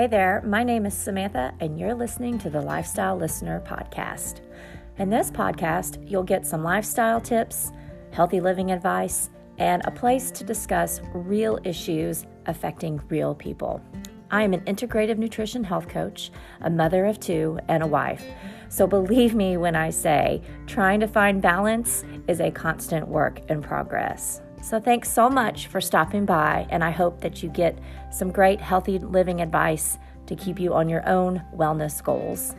Hey there, my name is Samantha, and you're listening to the Lifestyle Listener Podcast. In this podcast, you'll get some lifestyle tips, healthy living advice, and a place to discuss real issues affecting real people. I am an integrative nutrition health coach, a mother of two, and a wife. So believe me when I say trying to find balance is a constant work in progress. So thanks so much for stopping by, and I hope that you get some great healthy living advice to keep you on your own wellness goals.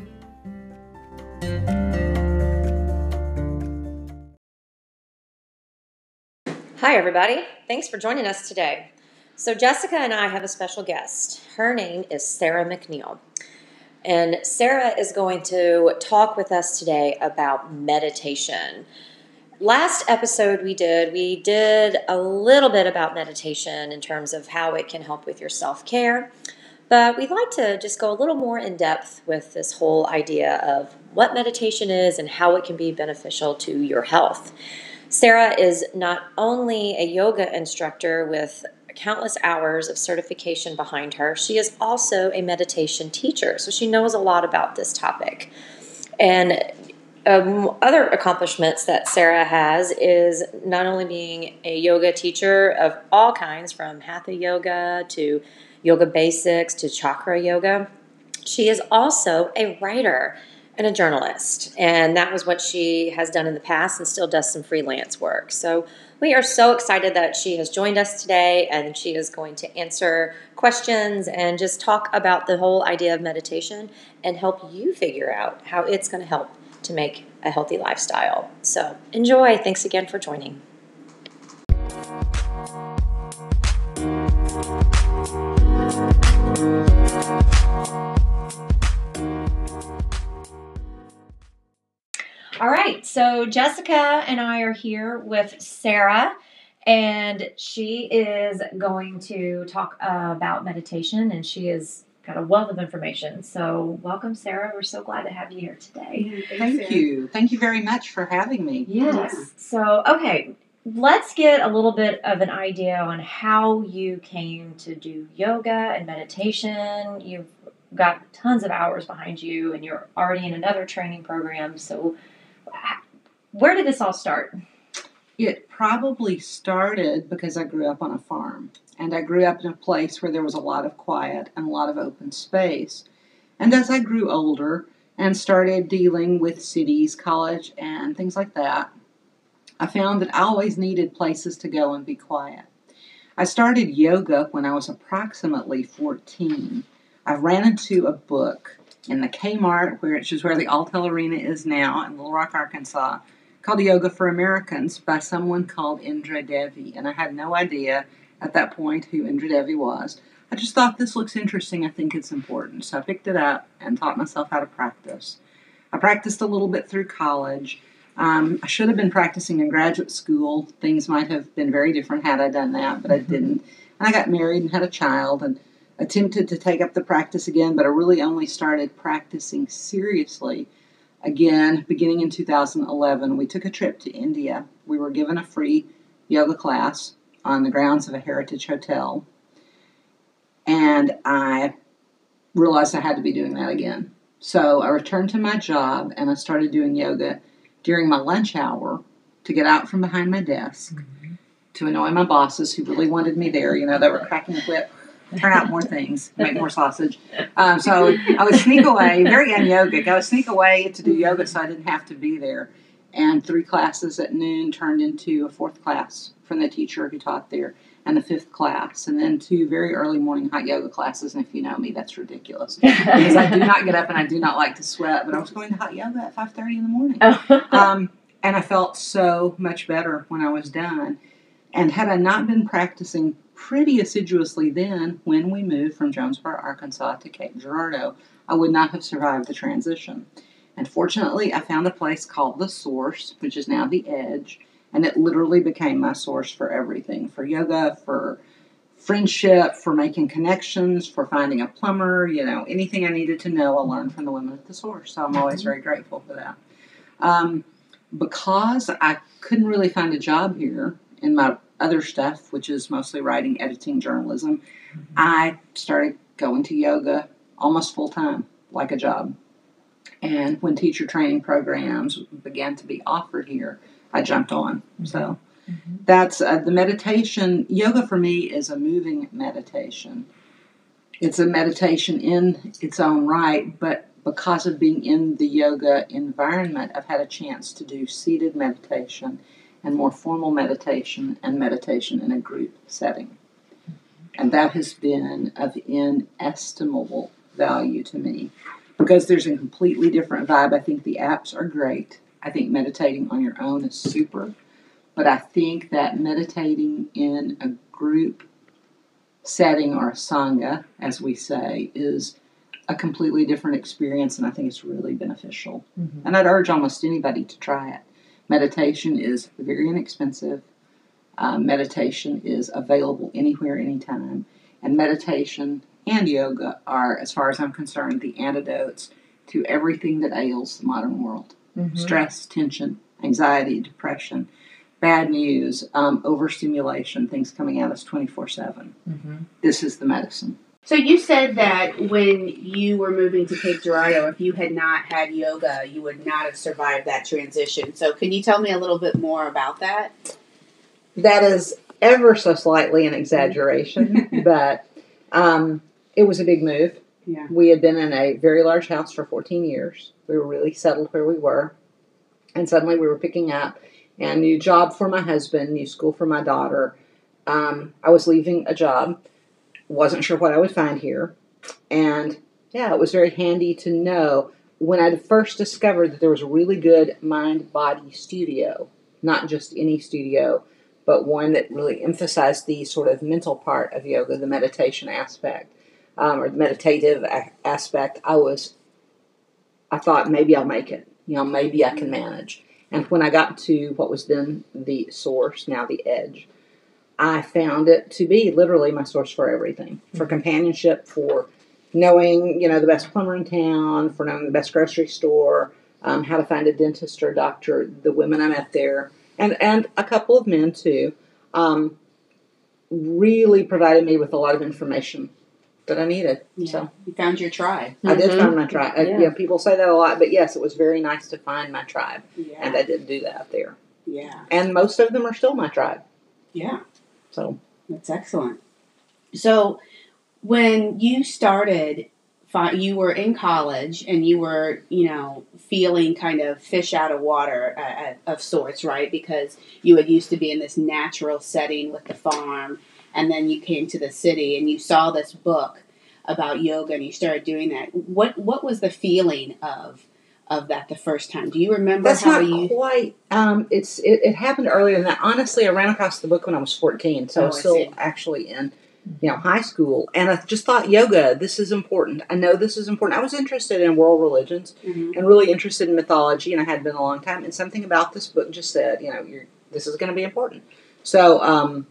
Hi, everybody. Thanks for joining us today. So, Jessica and I have a special guest. Her name is Sarah McNeil. And Sarah is going to talk with us today about meditation. Last episode we did, we did a little bit about meditation in terms of how it can help with your self care. But we'd like to just go a little more in depth with this whole idea of what meditation is and how it can be beneficial to your health. Sarah is not only a yoga instructor with countless hours of certification behind her, she is also a meditation teacher. So she knows a lot about this topic. And um, other accomplishments that Sarah has is not only being a yoga teacher of all kinds, from hatha yoga to yoga basics to chakra yoga, she is also a writer and a journalist. And that was what she has done in the past and still does some freelance work. So we are so excited that she has joined us today and she is going to answer questions and just talk about the whole idea of meditation and help you figure out how it's going to help to make a healthy lifestyle. So enjoy. Thanks again for joining. All right, so Jessica and I are here with Sarah, and she is going to talk about meditation, and she is got a wealth of information. So, welcome, Sarah. We're so glad to have you here today. Thank you. Thank you very much for having me. Yes. Yeah. So, okay, let's get a little bit of an idea on how you came to do yoga and meditation. You've got tons of hours behind you, and you're already in another training program. So, where did this all start? It probably started because I grew up on a farm. And I grew up in a place where there was a lot of quiet and a lot of open space. And as I grew older and started dealing with cities, college, and things like that, I found that I always needed places to go and be quiet. I started yoga when I was approximately 14. I ran into a book in the Kmart, which is where the Alltel Arena is now in Little Rock, Arkansas, called Yoga for Americans by someone called Indra Devi. And I had no idea at that point who Indra Devi was. I just thought this looks interesting. I think it's important. So I picked it up and taught myself how to practice. I practiced a little bit through college. Um, I should have been practicing in graduate school. Things might have been very different had I done that, but I mm-hmm. didn't. And I got married and had a child and attempted to take up the practice again, but I really only started practicing seriously again beginning in 2011. We took a trip to India. We were given a free yoga class on the grounds of a heritage hotel. And I realized I had to be doing that again. So I returned to my job and I started doing yoga during my lunch hour to get out from behind my desk mm-hmm. to annoy my bosses who really wanted me there. You know, they were cracking the whip, turn out more things, make more sausage. Um, so I would sneak away, very yogic. I would sneak away to do yoga so I didn't have to be there. And three classes at noon turned into a fourth class from the teacher who taught there and the fifth class, and then two very early morning hot yoga classes. And if you know me, that's ridiculous because I do not get up and I do not like to sweat. But I was going to hot yoga at five thirty in the morning, um, and I felt so much better when I was done. And had I not been practicing pretty assiduously then, when we moved from Jonesboro, Arkansas to Cape Girardeau, I would not have survived the transition. And fortunately, I found a place called The Source, which is now The Edge and it literally became my source for everything for yoga, for friendship, for making connections, for finding a plumber, you know, anything I needed to know, I learned from the women at the source. So I'm always very grateful for that. Um, because I couldn't really find a job here in my other stuff, which is mostly writing, editing, journalism, mm-hmm. I started going to yoga almost full time, like a job. And when teacher training programs began to be offered here, I jumped on. So that's uh, the meditation. Yoga for me is a moving meditation. It's a meditation in its own right, but because of being in the yoga environment, I've had a chance to do seated meditation and more formal meditation and meditation in a group setting. And that has been of inestimable value to me because there's a completely different vibe. I think the apps are great. I think meditating on your own is super. But I think that meditating in a group setting or a sangha, as we say, is a completely different experience, and I think it's really beneficial. Mhm. And I'd urge almost anybody to try it. Meditation is very inexpensive. Uh, meditation is available anywhere, anytime. And meditation and yoga are, as far as I'm concerned, the antidotes to everything that ails the modern world Mhm. stress, tension, anxiety, depression, bad news, um, overstimulation, things coming at us 24 7. Mhm. This is the medicine. So you said that when you were moving to Cape Girardeau, if you had not had yoga, you would not have survived that transition. So can you tell me a little bit more about that? That is ever so slightly an exaggeration, but um, it was a big move. Yeah. We had been in a very large house for 14 years. We were really settled where we were. And suddenly we were picking up a new job for my husband, new school for my daughter. Um, I was leaving a job, wasn't sure what I would find here. And yeah, it was very handy to know when I first discovered that there was a really good mind body studio, not just any studio, but one that really emphasized the sort of mental part of yoga, the meditation aspect um, or the meditative a- aspect, I was, I thought maybe I'll make it. You know, maybe I can manage. And when I got to what was then the source, now the edge, I found it to be literally my source for everything for companionship, for knowing, you know, the best plumber in town, for knowing the best grocery store, um, how to find a dentist or a doctor, the women I met there, and, and a couple of men too, um, really provided me with a lot of information that I needed. So You found your tribe. I did Mhm. find my tribe. Uh, Yeah. yeah, people say that a lot, but yes, it was very nice to find my tribe, Yeah. and I didn't do that there. yeah. And most of them are still my tribe. Yeah. So That's excellent. So, when you started, you were in college and you were, you know, feeling kind of fish out of water uh, uh, of sorts, right? Because you had used to be in this natural setting with the farm, and then you came to the city and you saw this book about yoga and you started doing that. What What was the feeling of of that the first time? Do you remember that's how not you? quite. Um, it's it, it happened earlier than that. Honestly, I ran across the book when I was fourteen, so Oh, I was I still actually in you know high school, and I just thought yoga. This is important. I know this is important. I was interested in world religions Mhm. and really interested in mythology, and I had been a long time. And something about this book just said, you know, you're this is going to be important. So um,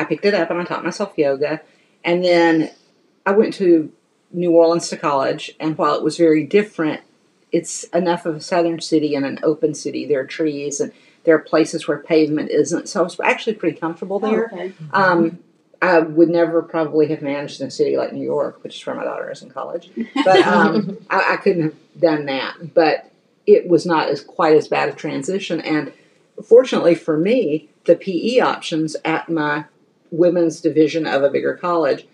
I picked it up and I taught myself yoga, and then I went to New Orleans to college. And while it was very different, it's enough of a southern city and an open city. There are trees and there are places where pavement isn't. So I was actually pretty comfortable Oh, there. okay. Um, I would never probably have managed in a city like New York, which is where my daughter is in college. But um, I, I couldn't have done that. But it was not as quite as bad a transition. And fortunately for me, the PE options at my women's division of a bigger college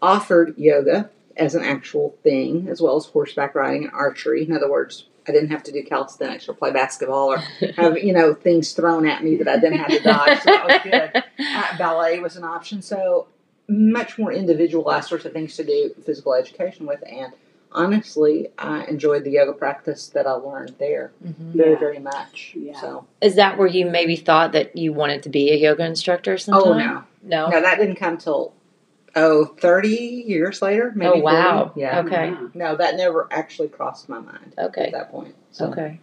offered yoga as an actual thing, as well as horseback riding and archery. In other words, I didn't have to do calisthenics or play basketball or have you know things thrown at me that I didn't have to dodge. So that was good. Uh, ballet was an option, so much more individualized sorts of things to do physical education with. And honestly, I enjoyed the yoga practice that I learned there Mhm. very, Yeah. very much. Yeah. So, Is that where you maybe thought that you wanted to be a yoga instructor sometime? oh no, No. no, that didn't come till oh 30 years later. Maybe oh wow. 40. Yeah. Okay. Wow. No, that never actually crossed my mind Okay. at that point. So, Okay.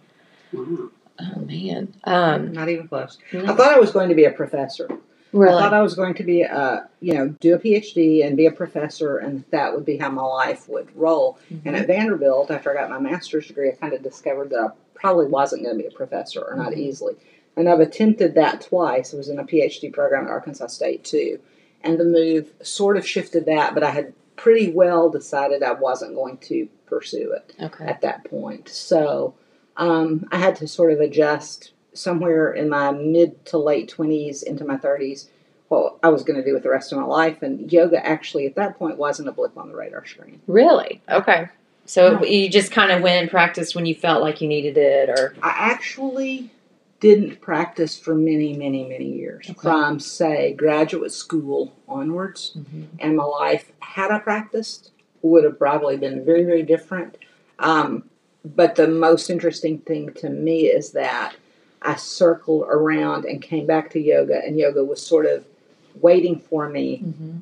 Wow. Oh man. Um. Not even close. I thought I was going to be a professor. Really. I thought I was going to be a, you know, do a PhD and be a professor, and that would be how my life would roll. Mhm. And at Vanderbilt, after I got my master's degree, I kind of discovered that I probably wasn't going to be a professor, or not Mhm. easily. And I've attempted that twice. I was in a PhD program at Arkansas State too, and the move sort of shifted that. But I had pretty well decided I wasn't going to pursue it Okay. at that point. So um, I had to sort of adjust somewhere in my mid to late 20s into my 30s what I was going to do with the rest of my life. And yoga actually at that point wasn't a blip on the radar screen. Really? Okay. So you just kind of went and practiced when you felt like you needed it, or I actually didn't practice for many, many, many years Okay. from, say, graduate school onwards. And my life, had I practiced, would have probably been very, very different. Um, but the most interesting thing to me is that I circled around and came back to yoga, and yoga was sort of waiting for me Mm-hmm.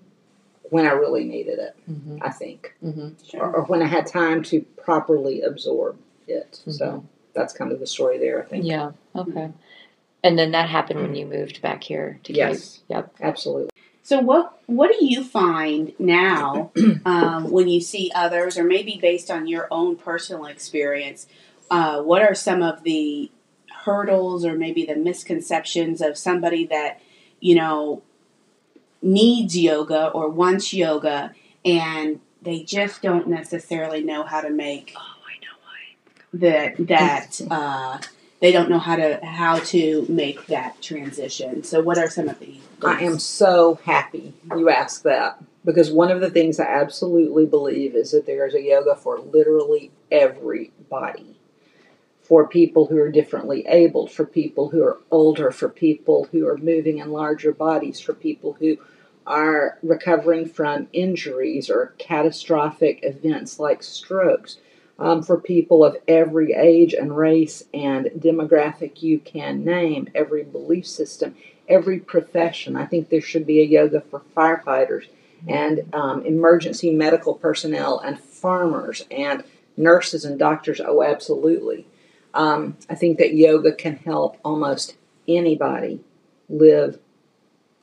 when I really needed it, Mm-hmm. I think, Mm-hmm. or, or when I had time to properly absorb it. So that's kind of the story there, I think. Yeah. Okay. And then that happened when you moved back here to Cape. Yes. Yep. Absolutely. So what what do you find now um, when you see others, or maybe based on your own personal experience? Uh, what are some of the hurdles, or maybe the misconceptions of somebody that you know needs yoga or wants yoga, and they just don't necessarily know how to make Oh, I know why. That that uh, they don't know how to how to make that transition. So what are some of the I am so happy you asked that because one of the things I absolutely believe is that there is a yoga for literally everybody. For people who are differently abled, for people who are older, for people who are moving in larger bodies, for people who are recovering from injuries or catastrophic events like strokes, um, for people of every age and race and demographic you can name, every belief system every profession. I think there should be a yoga for firefighters and um, emergency medical personnel and farmers and nurses and doctors. Oh, absolutely. Um, I think that yoga can help almost anybody live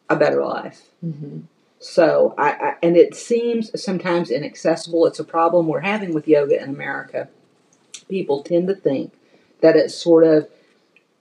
a better life. Mm-hmm. So, I, I and it seems sometimes inaccessible. It's a problem we're having with yoga in America. People tend to think that it's sort of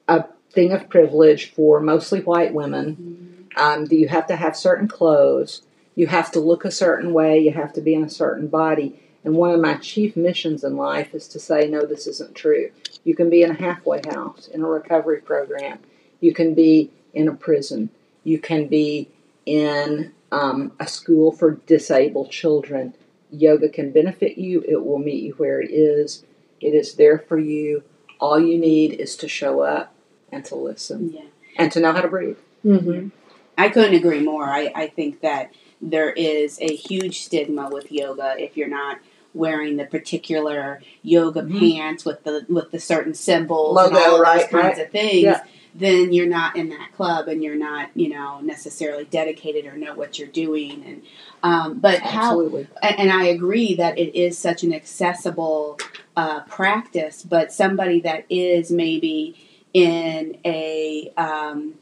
a thing of privilege for mostly white women. Um, that you have to have certain clothes, you have to look a certain way, you have to be in a certain body. And one of my chief missions in life is to say, no, this isn't true. You can be in a halfway house, in a recovery program. You can be in a prison. You can be in um, a school for disabled children. Yoga can benefit you. It will meet you where it is. It is there for you. All you need is to show up and to listen yeah. and to know how to breathe. Mm-hmm. I couldn't agree more. I, I think that there is a huge stigma with yoga if you're not wearing the particular yoga Mhm. pants with the with the certain symbols and Logo, all of right, those kinds of things. Yeah. Then you're not in that club, and you're not, you know, necessarily dedicated or know what you're doing. And um, but how Absolutely. and and I agree that it is such an accessible uh, practice, but somebody that is maybe in a um,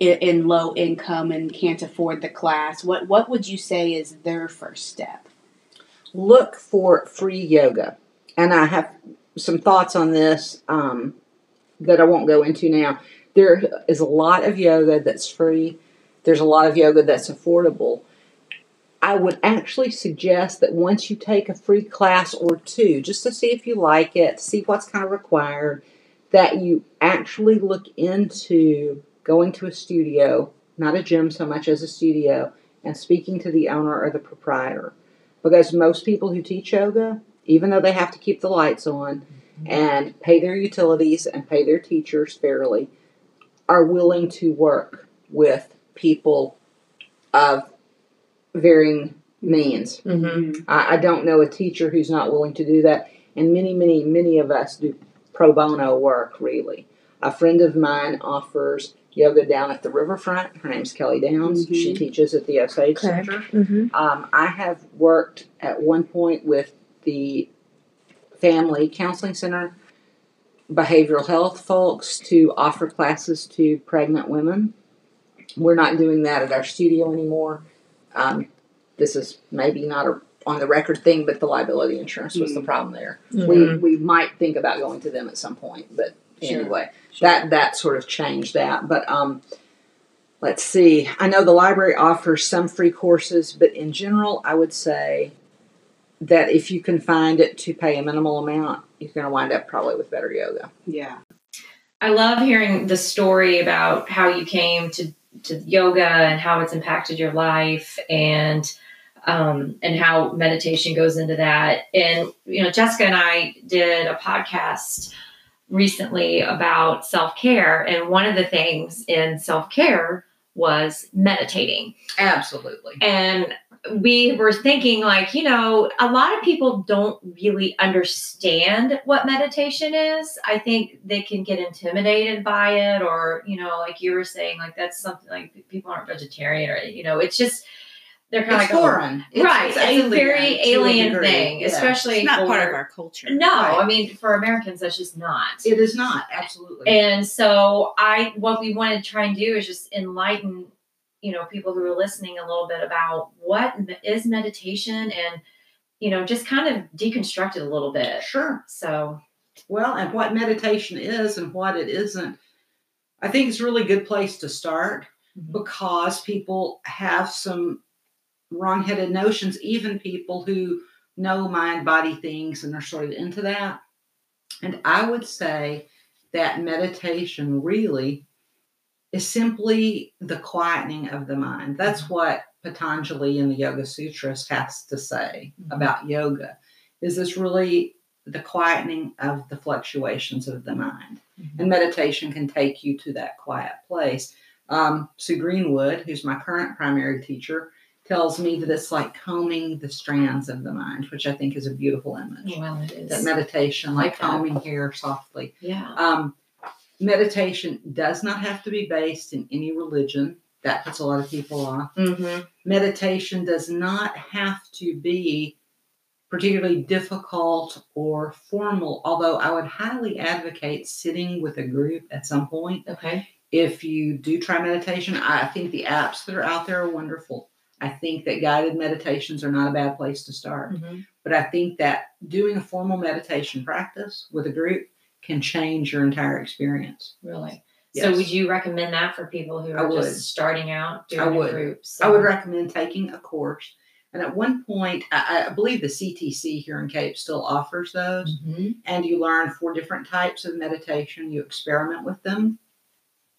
in, in low income and can't afford the class, what what would you say is their first step? Look for free yoga. And I have some thoughts on this um, that I won't go into now. There is a lot of yoga that's free, there's a lot of yoga that's affordable. I would actually suggest that once you take a free class or two, just to see if you like it, see what's kind of required, that you actually look into going to a studio, not a gym so much as a studio, and speaking to the owner or the proprietor. Because most people who teach yoga, even though they have to keep the lights on and pay their utilities and pay their teachers fairly, are willing to work with people of varying means. Mm-hmm. I, I don't know a teacher who's not willing to do that, and many, many, many of us do pro bono work, really. A friend of mine offers yoga down at the riverfront. Her name's Kelly Downs. Mhm. She teaches at the Osage Okay. Center. Mm-hmm. Um, I have worked at one point with the Family Counseling Center behavioral health folks to offer classes to pregnant women. We're not doing that at our studio anymore. Um, this is maybe not a on the record thing, but the liability insurance was the problem there. We we might think about going to them at some point, but Sure. anyway, Sure. that that sort of changed that. But um, let's see. I know the library offers some free courses, but in general, I would say that if you can find it to pay a minimal amount, you're going to wind up probably with better yoga. Yeah. I love hearing the story about how you came to, to yoga and how it's impacted your life and um, and how meditation goes into that. And you know, Jessica and I did a podcast recently about self care, and one of the things in self care was meditating. Absolutely. And we were thinking, like, you know, a lot of people don't really understand what meditation is. I think they can get intimidated by it, or, you know, like you were saying, like, that's something like people aren't vegetarian, or, you know, it's just, they're kind It's of like, oh, foreign. It's- right. it's It's, a alien very to a alien thing, Yeah. especially It's not for, part of our culture. No, Right. I mean, for Americans, that's just not. It is not. Absolutely. And so I what we want to try and do is just enlighten, you know, people who are listening a little bit about what is meditation and you know, just kind of deconstruct it a little bit. sure. So, Well, and what meditation is and what it isn't, I think it's a really good place to start Mhm. because people have some wrong-headed notions, even people who know mind body things and are sort of into that. And I would say that meditation really is simply the quietening of the mind. That's what Patanjali in the Yoga Sutras has to say Mhm. about yoga. Is this really the quietening of the fluctuations of the mind? And meditation can take you to that quiet place. Um, Sue Greenwood, who's my current primary teacher, tells me that it's like combing the strands of the mind, which I think is a beautiful image. well, it is. That meditation, like Like combing hair softly. yeah. Um, meditation does not have to be based in any religion. That puts a lot of people off. Mm-hmm. Meditation does not have to be particularly difficult or formal, although I would highly advocate sitting with a group at some point. Okay. If you do try meditation, I think the apps that are out there are wonderful. I think that guided meditations are not a bad place to start. Mm-hmm. But I think that doing a formal meditation practice with a group can change your entire experience. Really. So, would you recommend that for people who I are just starting out doing I would. groups? I would recommend taking a course. And at one point, I, I believe the CTC here in Cape still offers those. hmm And you learn four different types of meditation. You experiment with them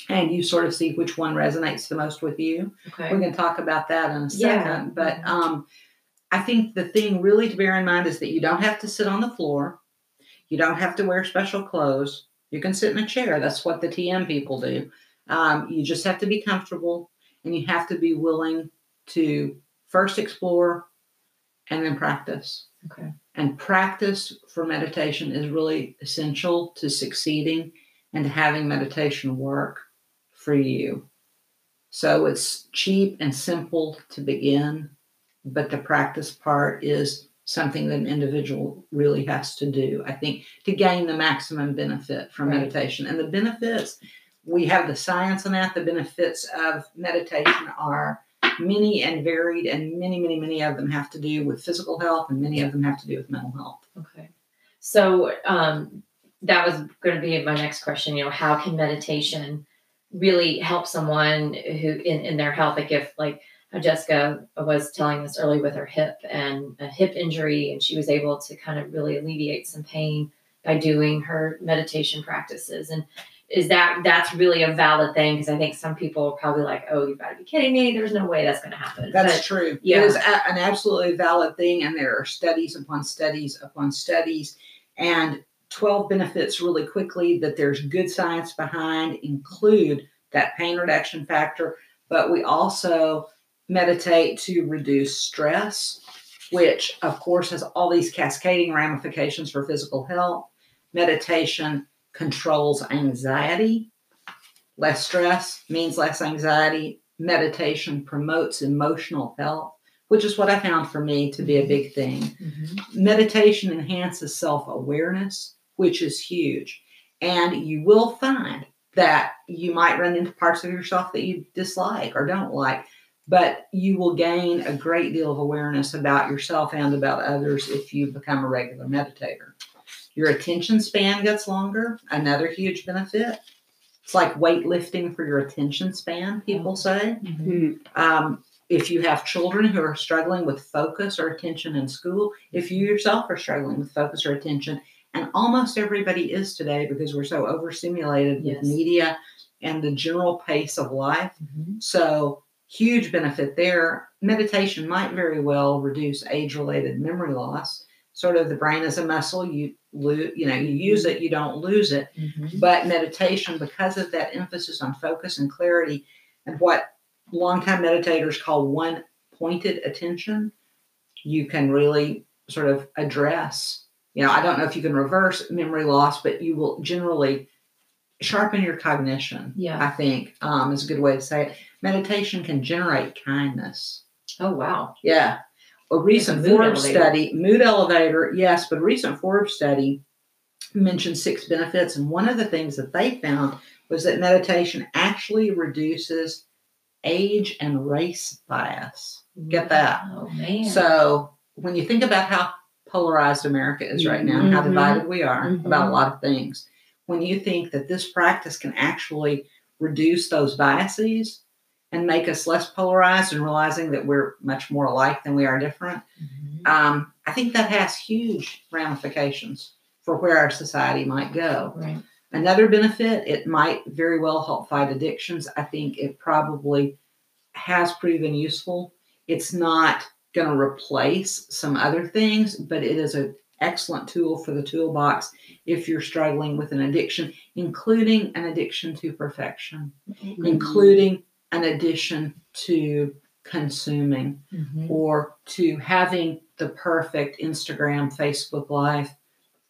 and you sort of see which one resonates the most with you. Okay. We can talk about that in a Yeah. second. But Mhm. um, I think the thing really to bear in mind is that you don't have to sit on the floor. You don't have to wear special clothes. You can sit in a chair. That's what the TM people do. Um, you just have to be comfortable and you have to be willing to first explore and then practice. Okay. And practice for meditation is really essential to succeeding and to having meditation work for you. So it's cheap and simple to begin, but the practice part is something that an individual really has to do, I think, to gain the maximum benefit from Right. meditation. And the benefits, we have the science on that. The benefits of meditation are many and varied, and many, many, many of them have to do with physical health, and many of them have to do with mental health. Okay. So um, that was going to be my next question. You know, how can meditation really help someone who in, in their health? Like if like Jessica was telling us early with her hip and a hip injury, and she was able to kind of really alleviate some pain by doing her meditation practices. And is that that's really a valid thing? Because I think some people are probably like, "Oh, you've got to be kidding me! There's no way that's going to happen." That's But- true. yeah. It is a- an absolutely valid thing, and there are studies upon studies upon studies, and 12 benefits really quickly that there's good science behind include that pain reduction factor, but we also meditate to reduce stress, which of course has all these cascading ramifications for physical health. Meditation controls anxiety. Less stress means less anxiety. Meditation promotes emotional health, which is what I found for me to be a big thing. Mhm. Meditation enhances self awareness, which is huge. And you will find that you might run into parts of yourself that you dislike or don't like, but you will gain a great deal of awareness about yourself and about others if you become a regular meditator. Your attention span gets longer, another huge benefit. It's like weightlifting for your attention span, people say. Hmm. Um, if you have children who are struggling with focus or attention in school, if you yourself are struggling with focus or attention, and almost everybody is today because we're so overstimulated Yes. with media and the general pace of life. Mhm. So, huge benefit there. Meditation might very well reduce age related memory loss. Sort of the brain is a muscle, you lose, you know, you use it, you don't lose it. Mhm. But meditation, because of that emphasis on focus and clarity and what longtime meditators call one pointed attention, you can really sort of address. You know, I don't know if you can reverse memory loss, but you will generally sharpen your cognition. Yeah. I think um, is a good way to say it. Meditation can generate kindness. Oh wow. Yeah. A recent mood Forbes elevator. study, mood elevator, yes, but a recent Forbes study mentioned six benefits. And one of the things that they found was that meditation actually reduces age and race bias. Get that. Oh man. So when you think about how polarized America is right now, and how divided we are Mhm. about a lot of things, when you think that this practice can actually reduce those biases and make us less polarized and realizing that we're much more alike than we are different, Mhm. um, I think that has huge ramifications for where our society might go. Right. Another benefit, it might very well help fight addictions. I think it probably has proven useful. It's not going to replace some other things, but it is an excellent tool for the toolbox if you're struggling with an addiction, including an addiction to perfection, including an addition to consuming Mhm. or to having the perfect Instagram, Facebook life.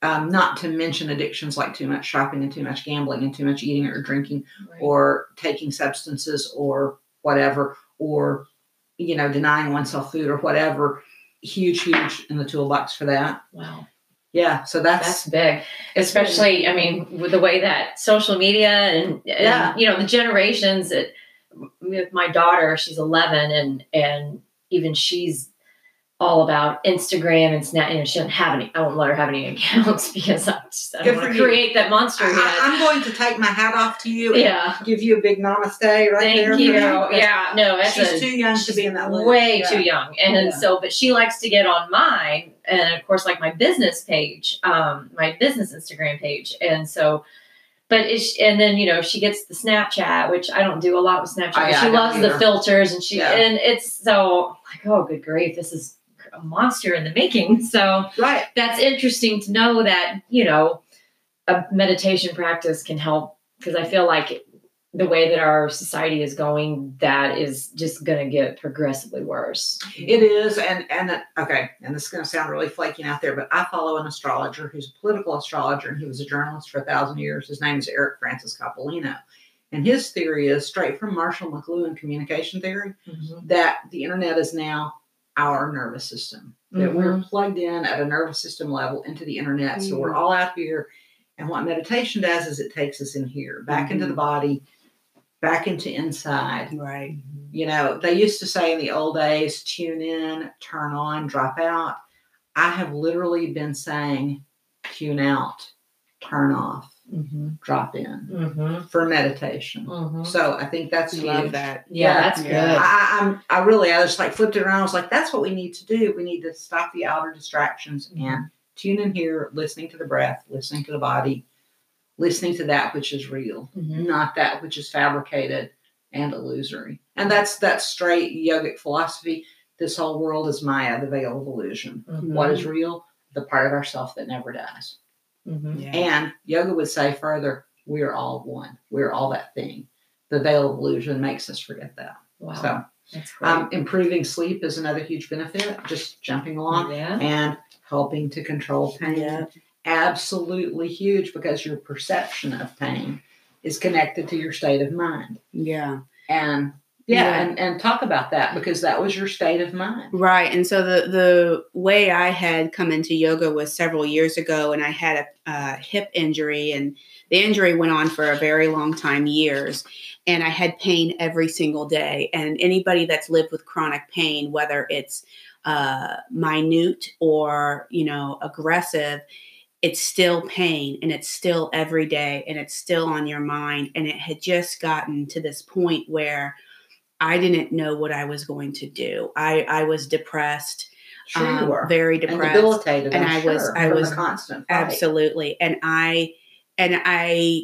Um, not to mention addictions like too much shopping and too much gambling and too much eating or drinking Right. or taking substances or whatever, or you know, denying oneself food or whatever. Huge, huge in the toolbox for that. wow. Yeah, so that's, That's big, especially. I mean, with the way that social media and, and Yeah. you know the generations. That with my daughter, she's eleven, and and even she's all about Instagram and Snap. You know, she doesn't have any. I won't let her have any accounts because I, just, I don't want to create that monster. I, am going to take my hat off to you. and yeah. give you a big namaste right Thank there. you. Yeah. No, that's she's a, too young to be in that list. way Yeah. too young and Yeah. so but she likes to get on mine and of course like my business page um my business instagram page and so but it's and then you know she gets the snapchat which i don't do a lot with snapchat Oh, yeah, she loves the filters and she Yeah. and it's so like oh good grief this is a monster in the making so Right. that's interesting to know that you know a meditation practice can help because i feel like the way that our society is going that is just going to get progressively worse It is, and and okay, and this is going to sound really flaky out there, but I follow an astrologer who's a political astrologer, and he was a journalist for a thousand years. His name is Eric Francis Coppolino, and his theory is straight from Marshall McLuhan communication theory mm-hmm. that the internet is now our nervous system. That we're mm-hmm. plugged in at a nervous system level into the internet, so we're mm. all out here. And what meditation does is it takes us in here, back into mm-hmm. the body, back into inside. Right. You know, they used to say in the old days, tune in, turn on, drop out. I have literally been saying, tune out, turn off, Mm-hmm. drop in Mm-hmm. for meditation. Mm-hmm. So I think that's huge. love that. Yeah, Yeah. that's Yeah. good. I, I'm, I really, I just like flipped it around. I was like, that's what we need to do. We need to stop the outer distractions Mm-hmm. and tune in here, listening to the breath, listening to the body, listening to that which is real, Mhm. not that which is fabricated and illusory. And that's that's straight yogic philosophy. This whole world is Maya, the veil of illusion. Mhm. What is real? The part of ourself that never dies. Mhm. Yeah. And yoga would say further, we're all one. We're all that thing. The veil of illusion makes us forget that. Wow, So that's great. um, improving sleep is another huge benefit, just jumping along yeah. and helping to control pain. Yeah. Absolutely huge because your perception of pain is connected to your state of mind. Yeah. And yeah, Yeah. And, and talk about that because that was your state of mind. Right. And so the the way I had come into yoga was several years ago, and I had a, a hip injury, and the injury went on for a very long time, years. And I had pain every single day. And anybody that's lived with chronic pain, whether it's uh, minute or you know aggressive, it's still pain and it's still every day and it's still on your mind. And it had just gotten to this point where I didn't know what I was going to do. I, I was depressed. Sure um, you were. very and depressed. debilitated. and I'm I was- sure, I was constant fight. absolutely and i and i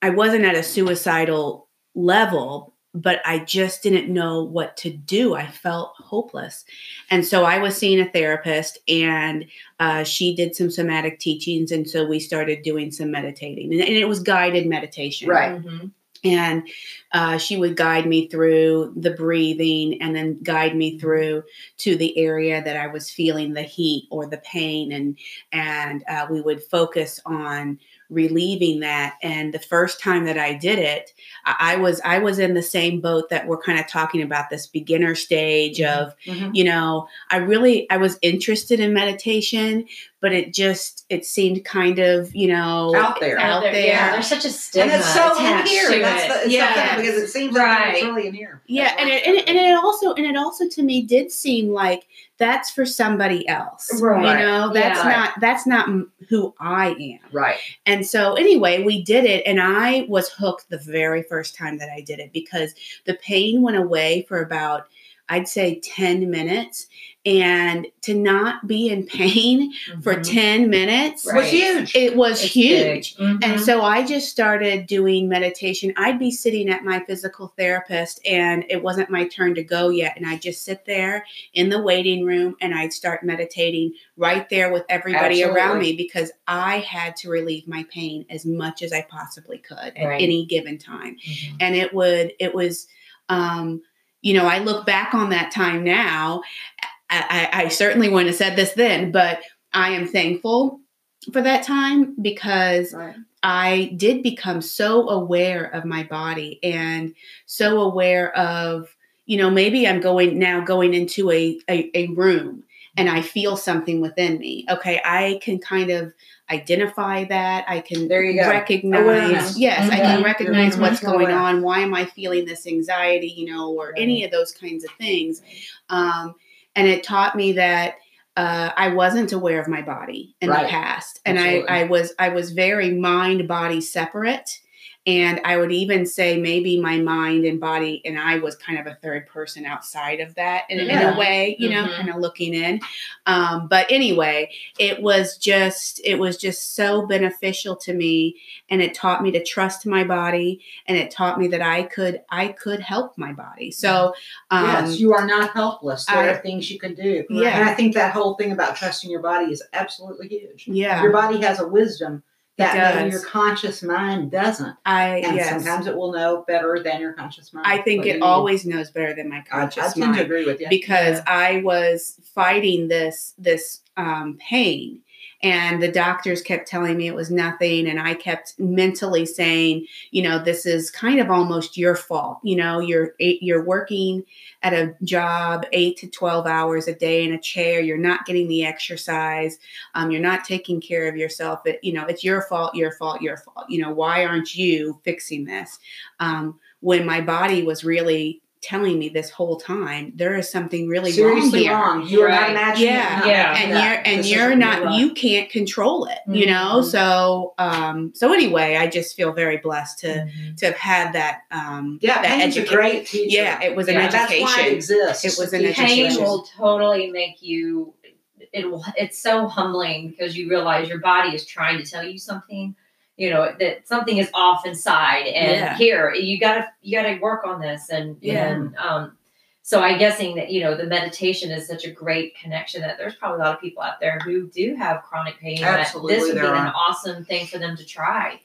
i wasn't at a suicidal level but i just didn't know what to do i felt hopeless and so i was seeing a therapist and uh, she did some somatic teachings and so we started doing some meditating and, and it was guided meditation Right. Mhm. and uh, she would guide me through the breathing and then guide me through to the area that i was feeling the heat or the pain and and uh, we would focus on relieving that and the first time that i did it i, I was i was in the same boat that we're kind of talking about this beginner stage of Mhm. you know i really i was interested in meditation but it just it seemed kind of you know Out there. out there, Yeah, there's such a stigma and it's so in attached here. to That's it. the, it's Yeah. so because it seems like it's really in here. yeah and it, and, it, and it also and it also to me did seem like that's for somebody else Right. you know that's Yeah. not that's not who i am right. and so anyway we did it and i was hooked the very first time that i did it because the pain went away for about i'd say 10 minutes and to not be in pain for Mhm. 10 minutes was huge. it was It's huge big. Mhm. and so I just started doing meditation. I'd be sitting at my physical therapist, and it wasn't my turn to go yet. And I'd just sit there in the waiting room and I'd start meditating right there with everybody around me because I had to relieve my pain as much as I possibly could at Right. any given time. Mhm. And it would, it was, um, you know, I look back on that time now. I, I, I certainly wouldn't have said this then, but I am thankful for that time because Right. I did become so aware of my body and so aware of, you know, maybe I'm going now going into a, a, a room and I feel something within me. Okay, I can kind of identify that. I can There you go. recognize, yes, I can recognize what's going on. Why am I feeling this anxiety, you know, or any of those kinds of things. Um, and it taught me that uh, I wasn't aware of my body in Right. the past, and Absolutely. I, I was I was very mind body separate, and I would even say maybe my mind and body and I was kind of a third person outside of that in, in a way, you know, Mhm. kind of looking in. Um, but anyway, it was just it was just so beneficial to me, and it taught me to trust my body, and it taught me that I could I could help my body. So um, yes, you are not helpless. There I- are things you can do. Yeah. And I think that whole thing about trusting your body is absolutely huge. yeah, Your body has a wisdom that does. your conscious mind doesn't. I And yes. sometimes it will know better than your conscious mind. I think what it always knows better than my conscious I, I conscious tend to agree with you. because Yeah. I was fighting this this um, pain, and the doctors kept telling me it was nothing, and I kept mentally saying, you know, this is kind of almost your fault. You know, you're you're working at a job eight to twelve hours a day in a chair. You're not getting the exercise. Um, you're not taking care of yourself. It, you know, it's your fault. Your fault. Your fault. You know, why aren't you fixing this? Um, when my body was really telling me this whole time there is something really seriously wrong here wrong. You are not imagining. Yeah. it, Yeah. and that you're and decision. you're not right. you can't control it you know so um so anyway i just feel very blessed to Mhm. to have had that um Yeah, that pain's a great teacher. yeah it was an Yeah, That's why it exists. It was an Teach education. pain will totally make you it will it's so humbling because you realize your body is trying to tell you something you know that something is off inside and Yeah. here you gotta you gotta work on this and Yeah. and um so i'm guessing that you know the meditation is such a great connection that there's probably a lot of people out there who do have chronic pain Absolutely, that this would be there an awesome thing for them to try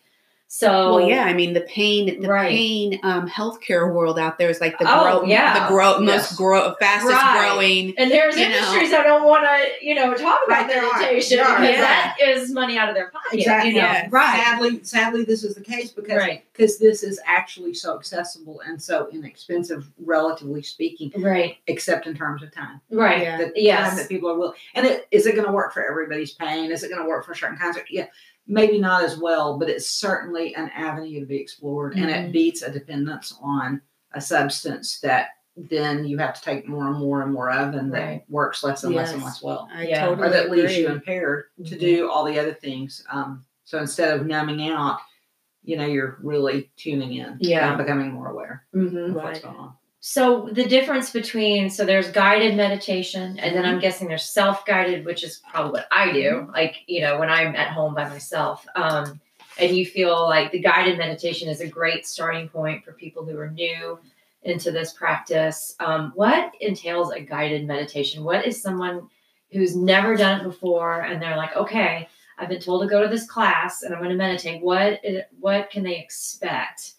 so well yeah i mean the pain the Right. pain um healthcare world out there is like the Oh, grow yeah. the grow Yes. most grow fastest Right. growing And there's you know. industries that don't want to, you know, talk about Right, there are. meditation because Yeah. that is money out of their pocket. Exactly. You know, Yeah. right, Sadly, sadly, this is the case because right, because this is actually so accessible and so inexpensive, relatively speaking, right, except in terms of time. right. Yeah. The time that people are willing. And it, is it going to work for everybody's pain? Is it going to work for certain kinds of? Yeah, maybe not as well, but it's certainly an avenue to be explored, and Mhm. it beats a dependence on a substance that then you have to take more and more and more of, and Right. that works less and less and less well, I Yeah. totally or that leaves you agree. impaired to Mhm. do all the other things. Um, so instead of numbing out, you know, you're really tuning in, Yeah. and becoming more aware Mm-hmm. of what's going on. So the difference between so there's guided meditation and then I'm guessing there's self-guided, which is probably what I do. Like, you know, when I'm at home by myself. Um, and you feel like the guided meditation is a great starting point for people who are new into this practice. Um, what entails a guided meditation? What is someone who's never done it before and they're like, okay, I've been told to go to this class and I'm going to meditate. What what can they expect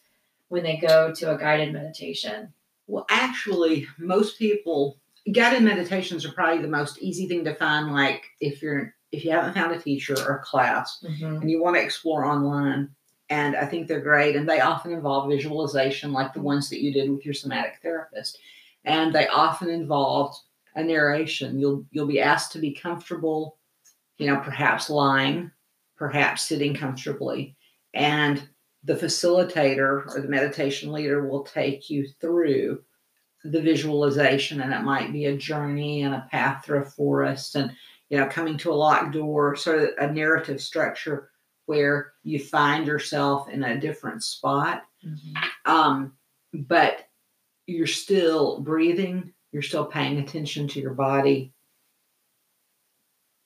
when they go to a guided meditation? Well, actually, most people guided meditations are probably the most easy thing to find. Like if you're if you haven't found a teacher or a class Mm-hmm. and you want to explore online, and I think they're great, and they often involve visualization, like the ones that you did with your somatic therapist, and they often involve a narration. You'll you'll be asked to be comfortable, you know, perhaps lying, perhaps sitting comfortably, and the facilitator or the meditation leader will take you through the visualization and it might be a journey and a path through a forest and you know coming to a locked door sort of a narrative structure where you find yourself in a different spot. Um, but you're still breathing you're still paying attention to your body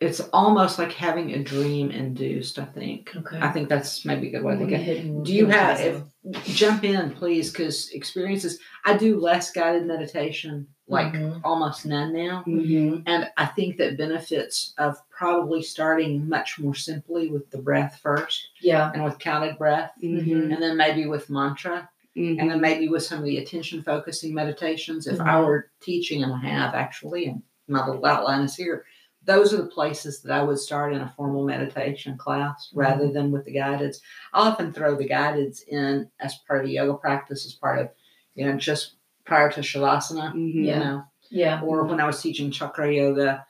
it's almost like having a dream induced i think Okay. i think that's maybe a good way to think a do you have hypnotism. jump in please because experiences i do less guided meditation like Mhm. almost none now Mhm. and i think that benefits of probably starting much more simply with the breath first Yeah. and with counted breath Mhm. and then maybe with mantra Mhm. and then maybe with some of the attention focusing meditations if i Mhm. were teaching and i have actually and my little outline is here those are the places that i would start in a formal meditation class Mm-hmm. rather than with the guideds i often throw the guideds in as part of a yoga practice as part of you know just prior to shavasana Mhm. you know Yeah. or when i was teaching chakra yoga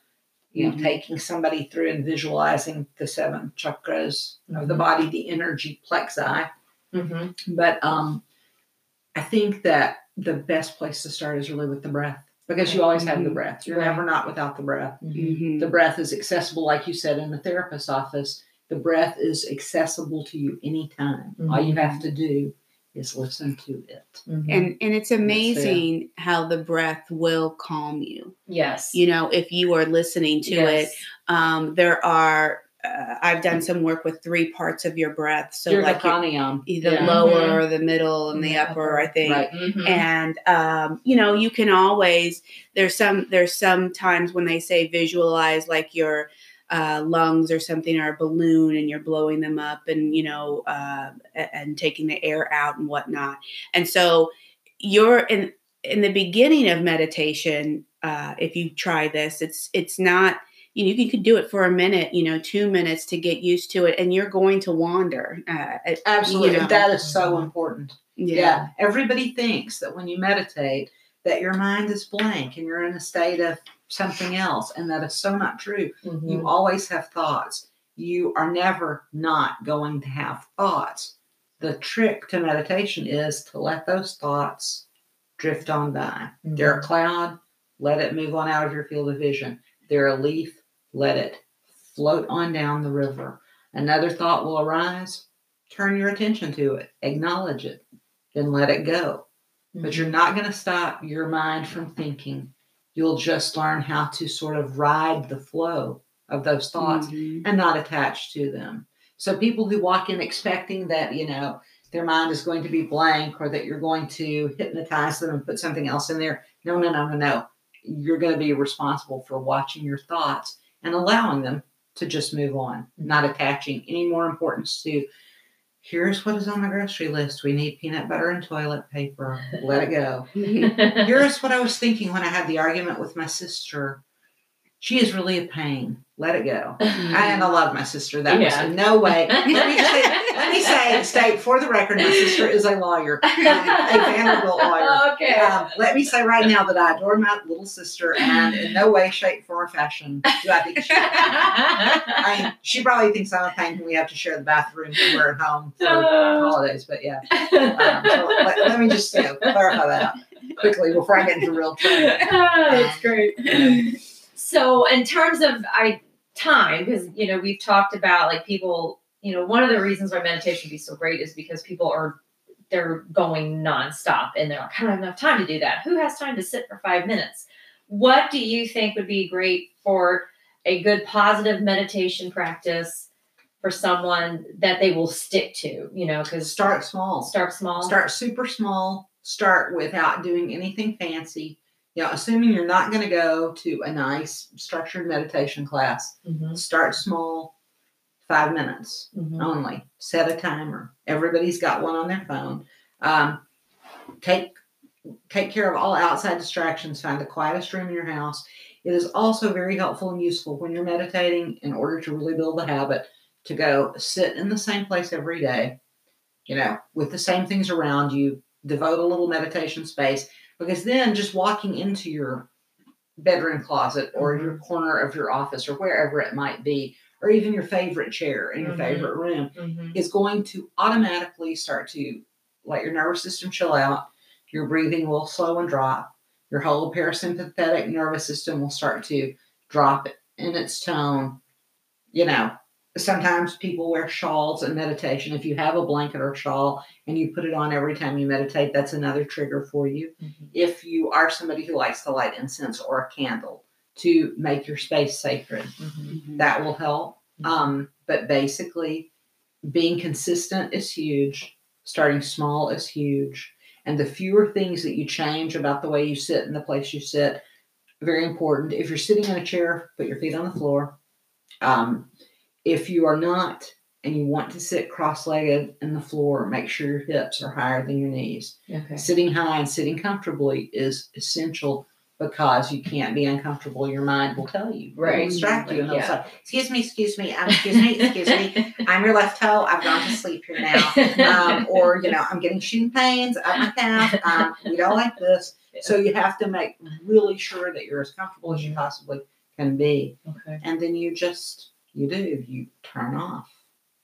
you know Mhm. taking somebody through and visualizing the seven chakras of the body the energy plexi Mm-hmm. but um, I think that the best place to start is really with the breath because you always have the Mhm. breath. You're Right. never not without the breath. Mhm. The breath is accessible, like you said, in the therapist's office. The breath is accessible to you anytime. All you have to do is listen to it. Mm-hmm. And and it's there. amazing how the breath will calm you. yes. You know, if you are listening to it, um, there are. Uh, I've done some work with three parts of your breath. So Your like your, pranayama. the Yeah. lower, the middle, and the The upper. I think. Right. Mhm. and um, you know you can always there's some there's some times when they say visualize like your uh, lungs or something or a balloon and you're blowing them up and you know uh, and taking the air out and whatnot and so you're in in the beginning of meditation uh, if you try this it's it's not you know you can do it for a minute you know two minutes to get used to it and you're going to wander uh, Absolutely. you know. That is so important. yeah, Yeah. Everybody thinks that when you meditate, that your mind is blank and you're in a state of something else. And that is so not true. Mhm. You always have thoughts. You are never not going to have thoughts. The trick to meditation is to let those thoughts drift on by. They're a cloud, let it move on out of your field of vision. They're a leaf, let it float on down the river. Another thought will arise, turn your attention to it, acknowledge it, then let it go. But you're not going to stop your mind from thinking. You'll just learn how to sort of ride the flow of those thoughts Mhm. and not attach to them. So people who walk in expecting that, you know, their mind is going to be blank or that you're going to hypnotize them and put something else in there. No, no, no, no, no. You're going to be responsible for watching your thoughts and allowing them to just move on, not attaching any more importance to here's what is on the grocery list. We need peanut butter and toilet paper. Let it go. Here's what I was thinking when I had the argument with my sister. She is really a pain. Let it go. I, and I love my sister. That Yeah. was in no way. Let me, say, let me say, state for the record, my sister is a lawyer, um, a Vanderbilt lawyer. okay. Um, let me say right now that I adore my little sister, and in no way, shape, form, or fashion do I think she. I mean, she probably thinks I'm a pain when we have to share the bathroom when we're at home for holidays. But yeah, um, so let, let me just you know, clarify that. quickly before I get into real trouble. That's great. Yeah. So, in terms of I time, because you know we've talked about like people, you know, one of the reasons why meditation would be so great is because people are they're going nonstop and they're like, I don't have enough time to do that. Who has time to sit for five minutes? What do you think would be great for a good positive meditation practice for someone that they will stick to? You know, because Start small. start small. Start super small. Start without doing anything fancy. You know, assuming you're not going to go to a nice structured meditation class, Mhm, start small, five minutes mhm. only. Set a timer. Everybody's got one on their phone. Um, take take care of all outside distractions. Find the quietest room in your house. It is also very helpful and useful when you're meditating in order to really build the habit to go sit in the same place every day, you know, with the same things around you. Devote a little meditation space because then just walking into your bedroom closet or your corner of your office or wherever it might be, or even your favorite chair in your Mhm. favorite room, Mhm. is going to automatically start to let your nervous system chill out. Your breathing will slow and drop. Your whole parasympathetic nervous system will start to drop in its tone. You know, sometimes people wear shawls in meditation. If you have a blanket or shawl and you put it on every time you meditate, that's another trigger for you. Mhm. If you are somebody who likes to light incense or a candle to make your space sacred, Mhm. that will help. Mhm. Um, but basically, being consistent is huge. Starting small is huge. And the fewer things that you change about the way you sit and the place you sit, very important. If you're sitting in a chair, put your feet on the floor. Um, if you are not and you want to sit cross-legged in the floor, make sure your hips are higher than your knees. Okay. Sitting high and sitting comfortably is essential because you can't be uncomfortable. Your mind will tell you, It will Right. distract you, and Yeah. say, "Excuse me, excuse me, um, excuse me, excuse me. I'm your left toe. I've gone to sleep here now." Um, or you know, I'm getting shooting pains up my calf. Um, we don't like this, so you have to make really sure that you're as comfortable as you possibly can be, okay. and then you just you do you turn off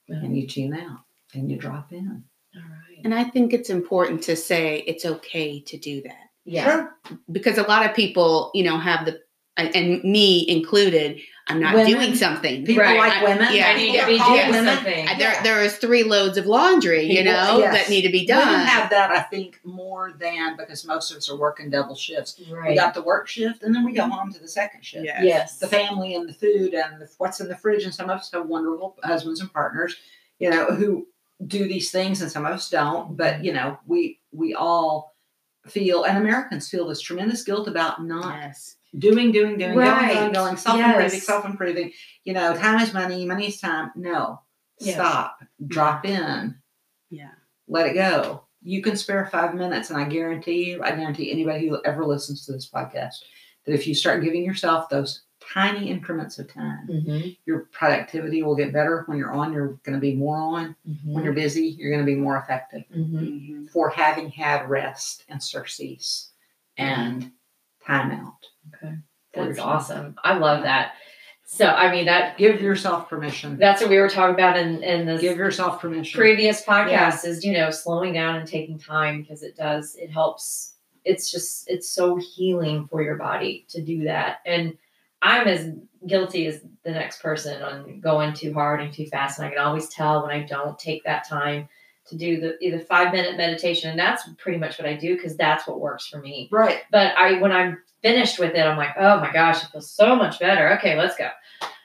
and you tune out and you drop in. All right. And I think it's important to say it's okay to do that Yeah. Sure. because a lot of people, you know, have the and- and me included. I'm not Women. doing something. People Right. like I- women. yeah. I need to be doing women. something. There, Yeah. there is three loads of laundry, you know, yes. that need to be Women done. have that, I think, more than because most of us are working double shifts. We got the work shift, and then we go mm-hmm. home to the second shift. Yeah. Yes. The family and the food and the, what's in the fridge, and some of us have wonderful husbands and partners, you know, who do these things, and some of us don't. But mm-hmm. you know, we we all feel, and Americans feel this tremendous guilt about not Yes. doing, doing, doing, Right. going, going, going, self improving, Yes. self improving. You know, time is money, money is time. No, Yes. stop, drop mm-hmm. in, Yeah. let it go. You can spare five minutes, and I guarantee you, I guarantee anybody who ever listens to this podcast that if you start giving yourself those tiny increments of time, Mhm. your productivity will get better. When you're on, you're going to be more on. When you're busy, you're going to be more effective Mhm. Mhm. for having had rest and surcease and time out. Okay. That's awesome. I love that. So, I mean, that Give yourself permission. that's what we were talking about in, in this Give yourself permission. previous podcast is, you know, slowing down and taking time because it does, it helps. It's just, it's so healing for your body to do that. And I'm as guilty as the next person on going too hard and too fast. And I can always tell when I don't take that time to do the either five minute meditation. And that's pretty much what I do because that's what works for me. Right. But I, when I'm finished with it, I'm like, oh my gosh, it feels so much better. Okay, let's go.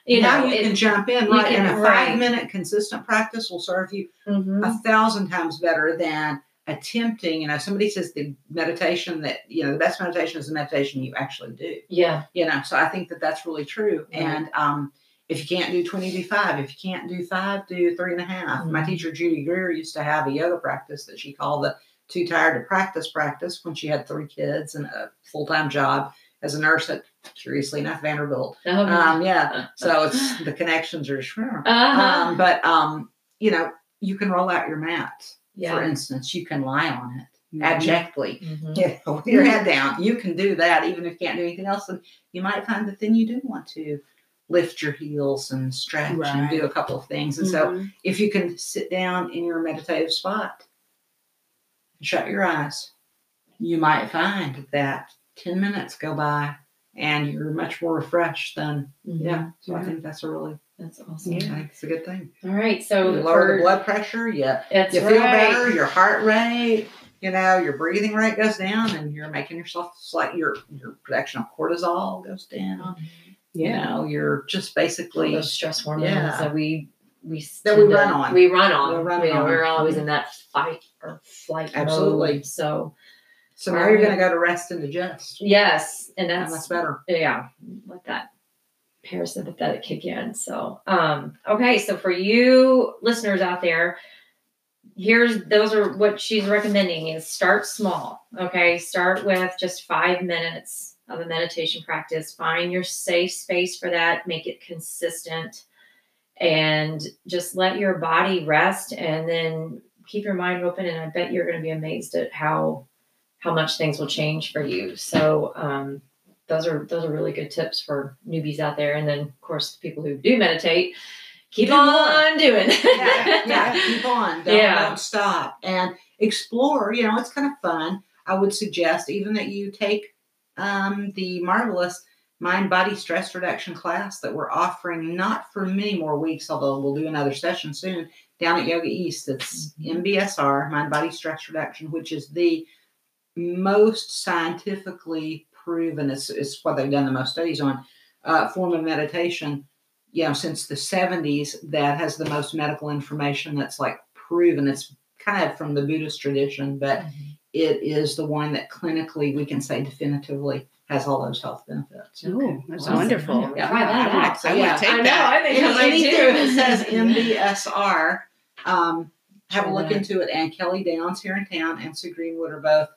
You now know, you it- can jump in, right? can- and a right. five minute consistent practice will serve you Mhm. a thousand times better than attempting. You know, somebody says the meditation that, you know, the best meditation is the meditation you actually do. yeah. You know, so I think that that's really true. Right. And um, if you can't do 20, do five. If you can't do five, do three and a half. My Mhm. teacher, Judy Greer, used to have a yoga practice that she called the too tired to practice practice when she had three kids and a full time job as a nurse at, curiously enough, Vanderbilt. Oh, Um, yeah. So it's the connections are sure. uh-huh. Um, but um, you know, you can roll out your mat. For instance, you can lie on it Mhm. abjectly. Mhm. Yeah, with your head down. You can do that even if you can't do anything else. And you might find that then you do want to lift your heels and stretch and do a couple of things. And so Mhm. if you can sit down in your meditative spot, shut your eyes you might find that 10 minutes go by and you're much more refreshed than, yeah. So I think that's a really, That's awesome. Yeah, it's a good thing. All right. So you lower for- the blood pressure, you, That's you feel right. better, your heart rate, you know, your breathing rate goes down and you're making yourself slight, your, your production of cortisol goes down. Mm-hmm. You know, you're just All basically, those stress hormones Yeah. that we we That we to- run on. We run on. We run You know, on. We're always in that fight or flight Absolutely. mode. So so now you're going to go to rest and digest. yes, and And that's that's better. yeah, like that parasympathetic kick in. So, um, okay, so for you listeners out there, here's those are what she's recommending is start small. Okay, start with just five minutes of a meditation practice. Find your safe space for that. Make it consistent, and just let your body rest, and then keep your mind open. And I bet you're going to be amazed at how how much things will change for you. So. Um, those are those are really good tips for newbies out there and then of course the people who do meditate keep Do more. on doing yeah, yeah, keep on. Don't, Yeah. don't stop and explore. You know, it's kind of fun. I would suggest even that you take um, the marvelous mind body stress reduction class that we're offering, not for many more weeks, although we'll do another session soon down at Yoga East. It's MBSR, mind body stress reduction, which is the most scientifically proven, it's, it's what they've done the most studies on, uh, form of meditation you know, since the 70s that has the most medical information that's like proven. It's kind of from the Buddhist tradition, but it is the one that clinically we can say definitively has all those health benefits. Oh, that's Awesome. wonderful. Yeah, try that I would- out. I would take I know, that. I think I Any- anything that says MBSR, um, have a look that. into it. And Kelly Downs here in town and Sue Greenwood are both,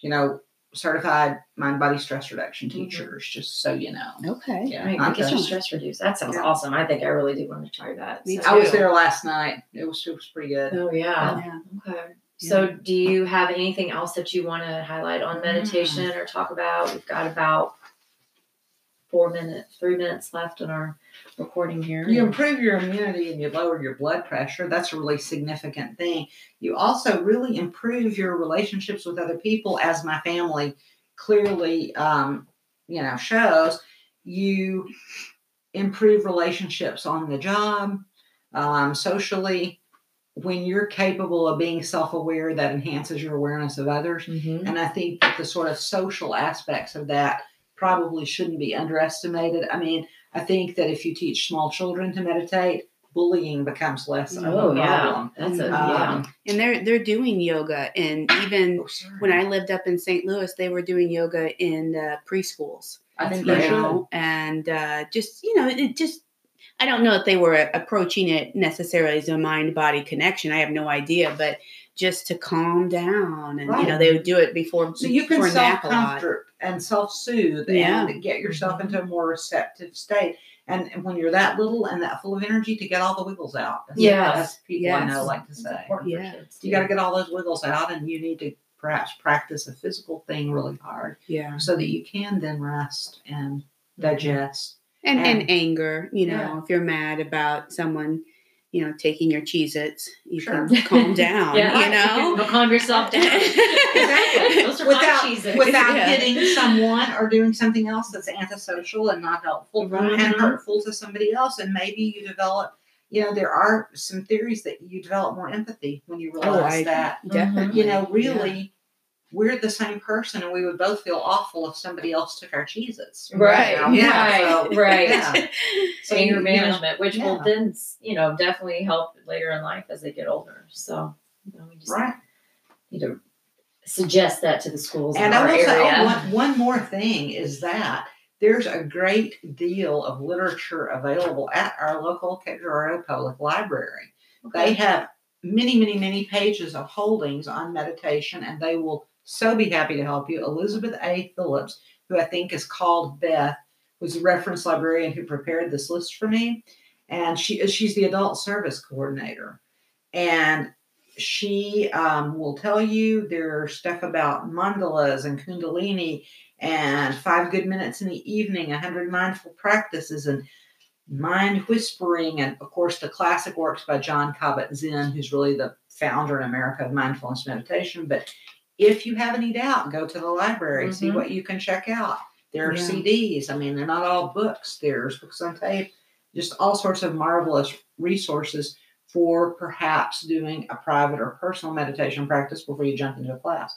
you know, certified mind body stress reduction teachers, just so you know. Okay. Yeah. Right, okay. get your stress reduced. That sounds Yeah. awesome. I think I really do want to try that. Me so- I was there last night. It was, it was pretty good. Oh yeah. Yeah. Okay. So, do you have anything else that you want to highlight on Mm. meditation or talk about? We've got about four minutes, three minutes left in our recording here. You improve your immunity and you lower your blood pressure. That's a really significant thing. You also really improve your relationships with other people, as my family clearly, um, you know, shows. You improve relationships on the job, um, socially. When you're capable of being self-aware, that enhances your awareness of others. Mhm. And I think that the sort of social aspects of that probably shouldn't be underestimated. I mean, I think that if you teach small children to meditate, bullying becomes less of Oh a yeah, that's a yeah. Um, And they're they're doing yoga, and even oh, when I lived up in St. Louis, they were doing yoga in uh, preschools. I think they know, and uh, just you know, it just I don't know if they were approaching it necessarily as a mind body connection. I have no idea, but just to calm down, and you know, they would do it before So you can self nap a lot. comfort and self soothe Yeah. and get yourself mm-hmm. into a more receptive state. And and when you're that little and that full of energy, to get all the wiggles out. That's, Yes. that's people I know like to say. Yeah. You got to get all those wiggles out, and you need to perhaps practice a physical thing really hard Yeah, so that you can then rest and digest. and Yeah. and anger. You know, Yeah. if you're mad about someone, you know, taking your Cheez-Its, you Sure. can calm down. Yeah, you know. You'll calm yourself down. Exactly. Without without Yeah. hitting someone or doing something else that's antisocial and not helpful Right. Uh-huh. and hurtful to somebody else and maybe you develop you know there are some theories that you develop more empathy when you oh, realize Oh, I- that Definitely. you know really we're the same person and we would both feel awful if somebody else took our cheeses Right, Yeah, right, so- right. yeah. So anger you- you know, management, which will then, you know, definitely help later in life as they get older. So, you know, we just right need to suggest that to the schools And in I will say area. oh, one, one more thing is that there's a great deal of literature available at our local Colorado Public Library. They have many, many, many pages of holdings on meditation, and they will so be happy to help you. Elizabeth A. Phillips, who I think is called Beth, was a reference librarian who prepared this list for me, and she she's the adult service coordinator, and she um, will tell you there's stuff about mandalas and kundalini and five good minutes in the evening, a hundred mindful practices, and mind whispering, and of course the classic works by Jon Kabat-Zinn, who's really the founder in America of mindfulness meditation. But if you have any doubt, go to the library, see Mhm. what you can check out. There are Yeah. CDs. I mean, they're not all books. There's books on tape, just all sorts of marvelous resources for perhaps doing a private or personal meditation practice before you jump into a class.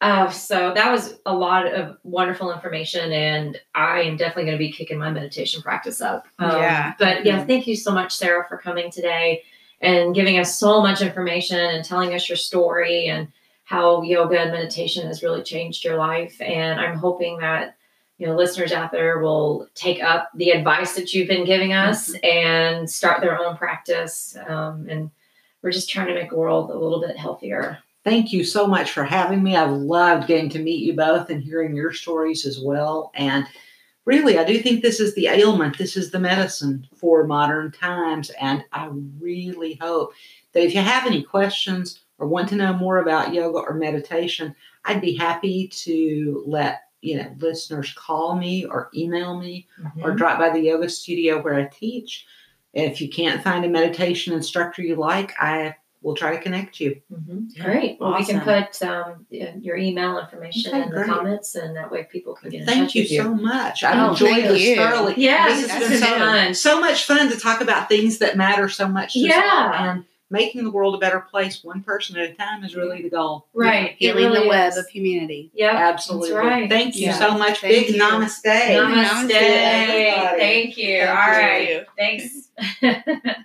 Uh, so that was a lot of wonderful information, and I am definitely going to be kicking my meditation practice up. Um, Yeah. But yeah, thank you so much, Sarah, for coming today and giving us so much information and telling us your story and how yoga and meditation has really changed your life. And I'm hoping that you know listeners out there will take up the advice that you've been giving us and start their own practice. Um, and we're just trying to make the world a little bit healthier. Thank you so much for having me. I've loved getting to meet you both and hearing your stories as well. And really, I do think this is the ailment, this is the medicine for modern times. And I really hope that if you have any questions or want to know more about yoga or meditation, I'd be happy to let you know listeners call me or email me or drop by the yoga studio where I teach. If you can't find a meditation instructor you like, I will try to connect you. Mhm. Great. Well, we can put um, your email information Okay, in the great. comments, and that way people can get in Thank touch you with you. so much. I Oh, enjoyed this you. thoroughly. Yeah, this this has has been been so, fun. so much fun to talk about things that matter so much to us. Yeah. And making the world a better place one person at a time is really the goal. Right. It Healing really the web is. of humanity. Yeah. Absolutely. That's right. Thank you Yeah. so much. Thank Big you. namaste. Namaste. everybody. Thank you. Thank All right. you. Thanks.